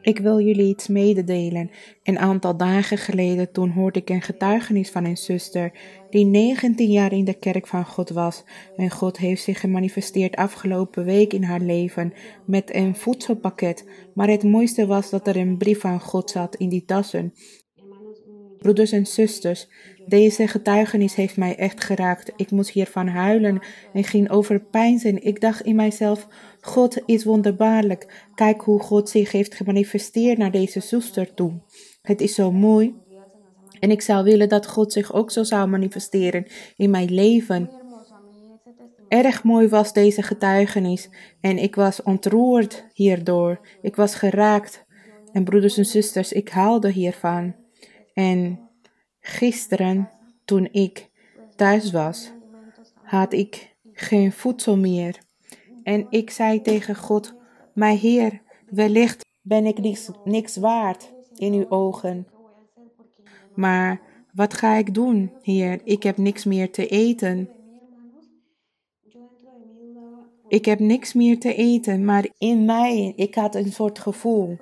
Ik wil jullie iets mededelen. Een aantal dagen geleden toen hoorde ik een getuigenis van een zuster die 19 jaar in de kerk van God was. En God heeft zich gemanifesteerd afgelopen week in haar leven met een voedselpakket. Maar het mooiste was dat er een brief van God zat in die tassen. Broeders en zusters, deze getuigenis heeft mij echt geraakt. Ik moest hiervan huilen en ging overpeinzen. Ik dacht in mijzelf, God is wonderbaarlijk. Kijk hoe God zich heeft gemanifesteerd naar deze zuster toe. Het is zo mooi. En ik zou willen dat God zich ook zo zou manifesteren in mijn leven. Erg mooi was deze getuigenis en ik was ontroerd hierdoor. Ik was geraakt. En broeders en zusters, ik haalde hiervan. En gisteren, toen ik thuis was, had ik geen voedsel meer. En ik zei tegen God, mijn Heer, wellicht ben ik niks, niks waard in uw ogen. Maar wat ga ik doen, Heer? Ik heb niks meer te eten. Ik heb niks meer te eten, maar in mij, ik had een soort gevoel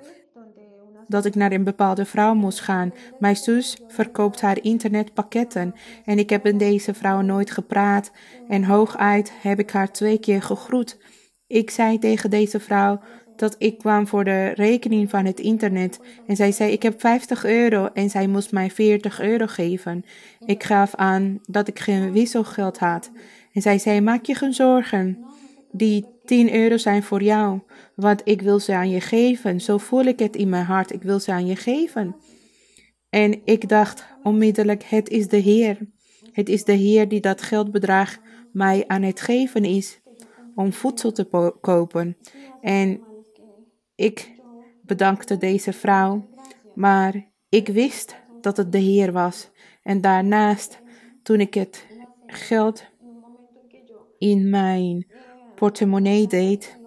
dat ik naar een bepaalde vrouw moest gaan. Mijn zus verkoopt haar internetpakketten en ik heb met deze vrouw nooit gepraat en hooguit heb ik haar twee keer gegroet. Ik zei tegen deze vrouw dat ik kwam voor de rekening van het internet en zij zei ik heb 50 euro en zij moest mij 40 euro geven. Ik gaf aan dat ik geen wisselgeld had en zij zei maak je geen zorgen. Die 10 euro zijn voor jou, want ik wil ze aan je geven. Zo voel ik het in mijn hart. Ik wil ze aan je geven. En ik dacht onmiddellijk: het is de Heer. Het is de Heer die dat geldbedrag mij aan het geven is om voedsel te kopen. En ik bedankte deze vrouw, maar ik wist dat het de Heer was. En daarnaast, toen ik het geld in mijn portemonnee deed,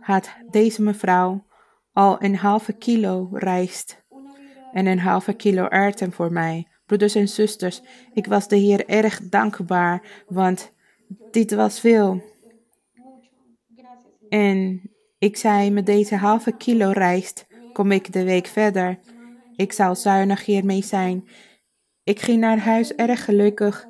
had deze mevrouw al een halve kilo rijst en een halve kilo erwten voor mij. Broeders en zusters, ik was de Heer erg dankbaar, want dit was veel. En ik zei, met deze halve kilo rijst kom ik de week verder. Ik zou zuinig hiermee zijn. Ik ging naar huis erg gelukkig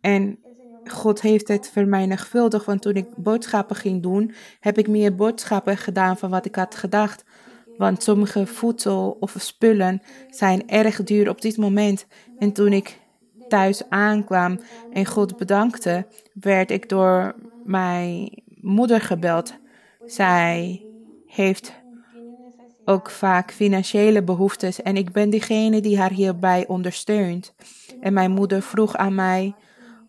en God heeft het vermenigvuldigd, want toen ik boodschappen ging doen, heb ik meer boodschappen gedaan van wat ik had gedacht. Want sommige voedsel of spullen zijn erg duur op dit moment. En toen ik thuis aankwam en God bedankte, werd ik door mijn moeder gebeld. Zij heeft ook vaak financiële behoeftes en ik ben diegene die haar hierbij ondersteunt. En mijn moeder vroeg aan mij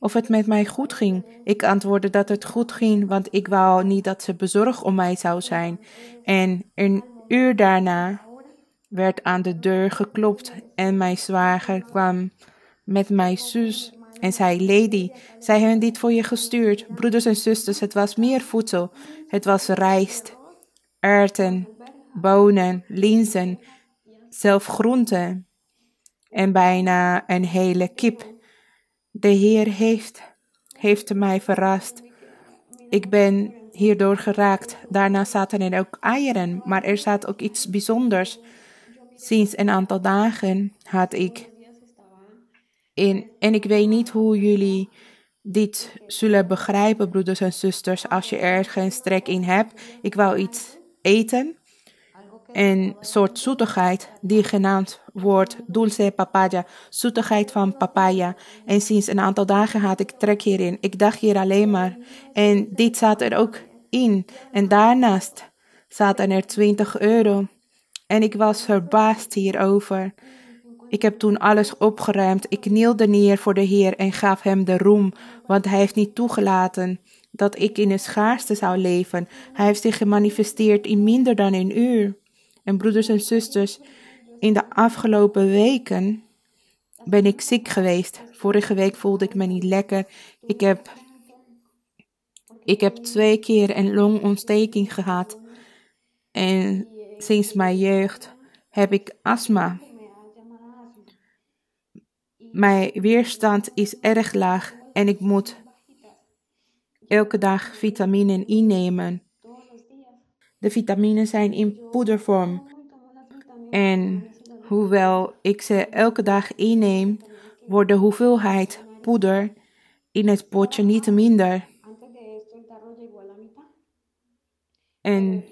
of het met mij goed ging. Ik antwoordde dat het goed ging, want ik wou niet dat ze bezorgd om mij zou zijn. En een uur daarna werd aan de deur geklopt en mijn zwager kwam met mijn zus en zei: Lady, zij hebben dit voor je gestuurd. Broeders en zusters, het was meer voedsel. Het was rijst, erwten, bonen, linzen, zelf groenten en bijna een hele kip. De Heer heeft, heeft mij verrast. Ik ben hierdoor geraakt. Daarna zaten er ook eieren, maar er zat ook iets bijzonders. Sinds een aantal dagen had ik in, en ik weet niet hoe jullie dit zullen begrijpen, broeders en zusters, als je ergens trek in hebt. Ik wou iets eten, een soort zoetigheid die genaamd wordt dulce papaya, zoetigheid van papaya. En sinds een aantal dagen had ik trek hierin. Ik dacht hier alleen maar. En dit zat er ook in. En daarnaast zaten er 20 euro. En ik was verbaasd hierover. Ik heb toen alles opgeruimd. Ik knielde neer voor de Heer en gaf hem de roem, want hij heeft niet toegelaten dat ik in een schaarste zou leven. Hij heeft zich gemanifesteerd in minder dan een uur. En broeders en zusters, in de afgelopen weken ben ik ziek geweest. Vorige week voelde ik me niet lekker. Ik heb, ik heb twee keer een longontsteking gehad. En sinds mijn jeugd heb ik astma. Mijn weerstand is erg laag en ik moet elke dag vitamine innemen. De vitamines zijn in poedervorm. En hoewel ik ze elke dag inneem, wordt de hoeveelheid poeder in het potje niet minder. En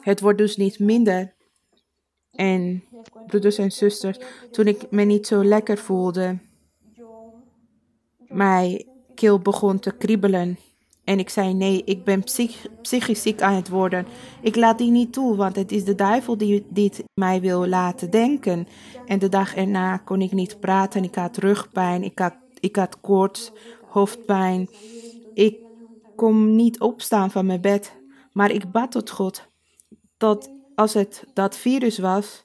het wordt dus niet minder. En broeders en zusters, toen ik me niet zo lekker voelde, mijn keel begon te kriebelen. En ik zei: Nee, ik ben psych- psychisch ziek aan het worden. Ik laat die niet toe, want het is de duivel die dit mij wil laten denken. En de dag erna kon ik niet praten. Ik had rugpijn, ik had, ik had koorts, hoofdpijn. Ik kon niet opstaan van mijn bed. Maar ik bad tot God dat als het dat virus was,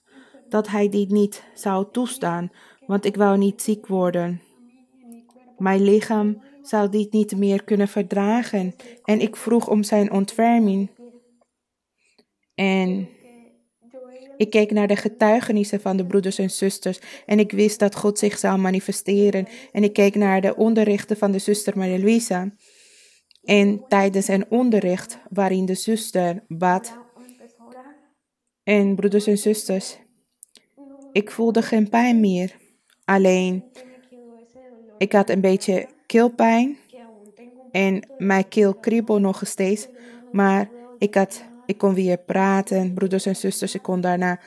dat hij dit niet zou toestaan. Want ik wou niet ziek worden. Mijn lichaam zou dit niet meer kunnen verdragen. En ik vroeg om zijn ontferming. En ik keek naar de getuigenissen van de broeders en zusters. En ik wist dat God zich zou manifesteren. En ik keek naar de onderrichten van de zuster Maria Luisa. En tijdens een onderricht waarin de zuster bad. En broeders en zusters, ik voelde geen pijn meer. Alleen, ik had een beetje keelpijn. En mijn keel kriebelde nog steeds. Maar ik, had, ik kon weer praten, broeders en zusters. Ik kon daarna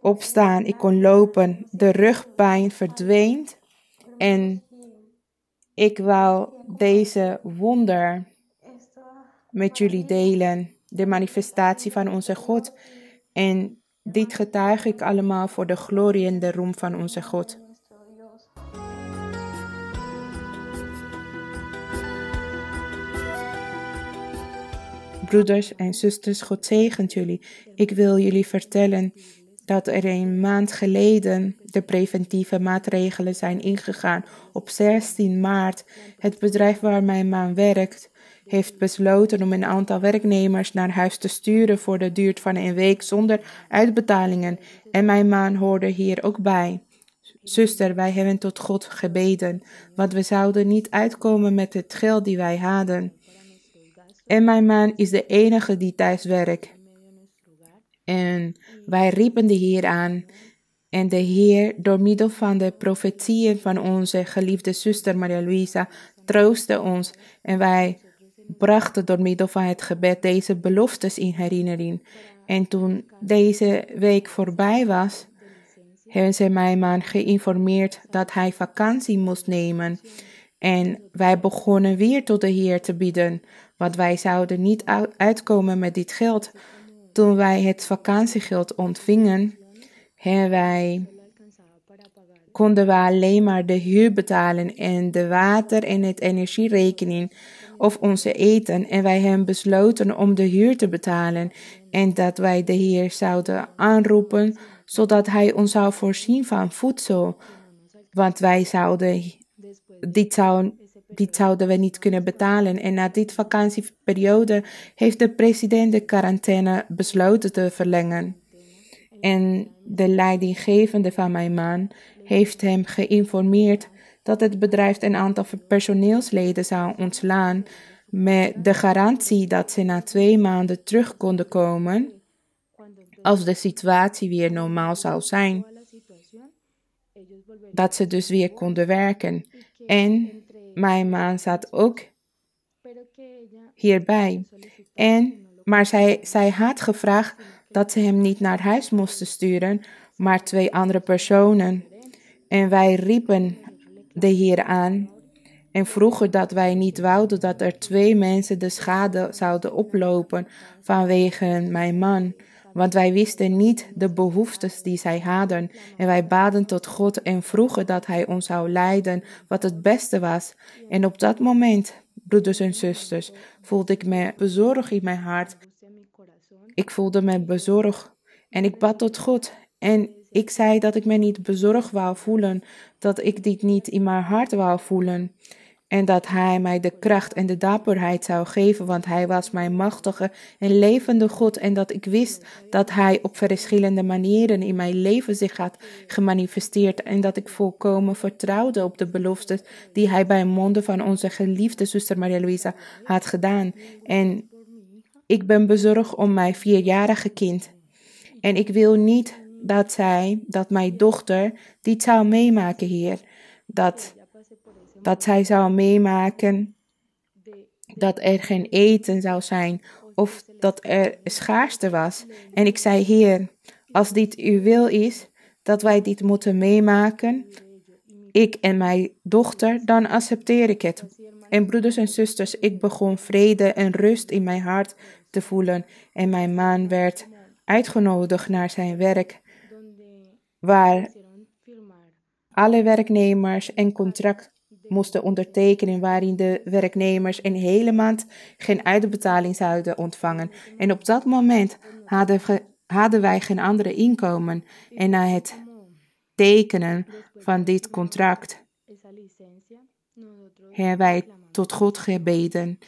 opstaan. Ik kon lopen. De rugpijn verdween. En ik wou deze wonder met jullie delen. De manifestatie van onze God. En dit getuig ik allemaal voor de glorie en de roem van onze God. Broeders en zusters, God zegent jullie. Ik wil jullie vertellen dat er een maand geleden de preventieve maatregelen zijn ingegaan. Op 16 maart, het bedrijf waar mijn man werkt, heeft besloten om een aantal werknemers naar huis te sturen voor de duur van een week zonder uitbetalingen. En mijn man hoorde hier ook bij. Zuster, wij hebben tot God gebeden, want we zouden niet uitkomen met het geld die wij hadden. En mijn man is de enige die thuis werkt. En wij riepen de Heer aan. En de Heer, door middel van de profetieën van onze geliefde zuster Maria Luisa, troostte ons. En wij brachten door middel van het gebed deze beloftes in herinnering. En toen deze week voorbij was, hebben ze mijn man geïnformeerd dat hij vakantie moest nemen. En wij begonnen weer tot de Heer te bidden, want wij zouden niet uitkomen met dit geld. Toen wij het vakantiegeld ontvingen, wij, konden we alleen maar de huur betalen en de water en het energierekening of onze eten. En wij hebben besloten om de huur te betalen en dat wij de Heer zouden aanroepen, zodat Hij ons zou voorzien van voedsel. Want wij zouden dit, zou, dit zouden we niet kunnen betalen. En na dit vakantieperiode heeft de president de quarantaine besloten te verlengen. En de leidinggevende van mijn man heeft hem geïnformeerd dat het bedrijf een aantal personeelsleden zou ontslaan met de garantie dat ze na twee maanden terug konden komen als de situatie weer normaal zou zijn. Dat ze dus weer konden werken. En mijn man zat ook hierbij. En, maar zij, zij had gevraagd dat ze hem niet naar huis moesten sturen, maar twee andere personen. En wij riepen de Heer aan en vroegen dat wij niet wouden dat er twee mensen de schade zouden oplopen vanwege mijn man. Want wij wisten niet de behoeftes die zij hadden. En wij baden tot God en vroegen dat Hij ons zou leiden wat het beste was. En op dat moment, broeders en zusters, voelde ik me bezorgd in mijn hart. Ik voelde me bezorgd en ik bad tot God. En ik zei dat ik me niet bezorgd wou voelen, dat ik dit niet in mijn hart wou voelen. En dat Hij mij de kracht en de dapperheid zou geven, want Hij was mijn machtige en levende God. En dat ik wist dat Hij op verschillende manieren in mijn leven zich had gemanifesteerd. En dat ik volkomen vertrouwde op de beloftes die Hij bij monden van onze geliefde zuster Maria Luisa had gedaan. En Ik ben bezorgd om mijn vierjarige kind. En ik wil niet dat zij, dat mijn dochter, dit zou meemaken, Heer. Dat, dat zij zou meemaken dat er geen eten zou zijn of dat er schaarste was. En ik zei, Heer, als dit uw wil is, dat wij dit moeten meemaken, ik en mijn dochter, dan accepteer ik het. En broeders en zusters, ik begon vrede en rust in mijn hart te voelen. En mijn man werd uitgenodigd naar zijn werk, waar alle werknemers een contract moesten ondertekenen waarin de werknemers een hele maand geen uitbetaling zouden ontvangen. En op dat moment hadden, hadden wij geen andere inkomen. En na het tekenen van dit contract hebben wij tot God gebeden.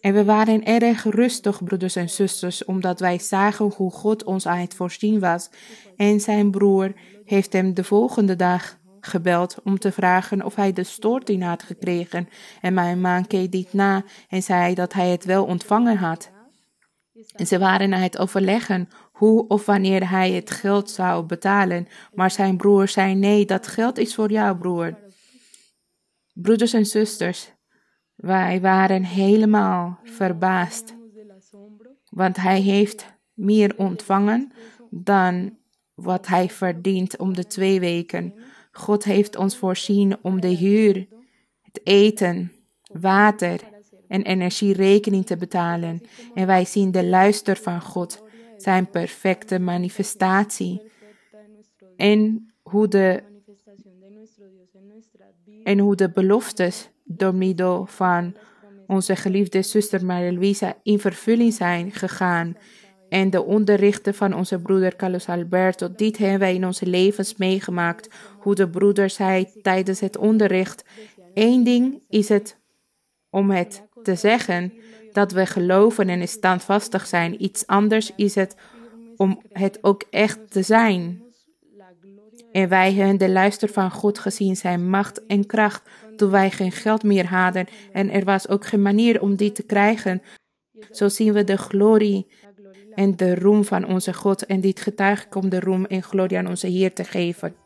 En we waren erg rustig, broeders en zusters, omdat wij zagen hoe God ons aan het voorzien was. En zijn broer heeft hem de volgende dag gebeld om te vragen of hij de storting had gekregen. En mijn man keek dit na en zei dat hij het wel ontvangen had. En ze waren aan het overleggen hoe of wanneer hij het geld zou betalen. Maar zijn broer zei: Nee, dat geld is voor jou, broer. Broeders en zusters, wij waren helemaal verbaasd. Want hij heeft meer ontvangen dan wat hij verdient om de twee weken. God heeft ons voorzien om de huur, het eten, water en energierekening te betalen. En wij zien de luister van God, zijn perfecte manifestatie. En hoe de, en hoe de beloftes door middel van onze geliefde zuster Maria Luisa in vervulling zijn gegaan en de onderrichten van onze broeder Carlos Alberto. Dit hebben wij in onze levens meegemaakt. Hoe de broeder zei tijdens het onderricht. Eén ding is het om het te zeggen dat we geloven en standvastig zijn. Iets anders is het om het ook echt te zijn. En wij hebben de luister van God gezien, zijn macht en kracht, toen wij geen geld meer hadden. En er was ook geen manier om die te krijgen. Zo zien we de glorie en de roem van onze God. En dit getuige om de roem en glorie aan onze Heer te geven.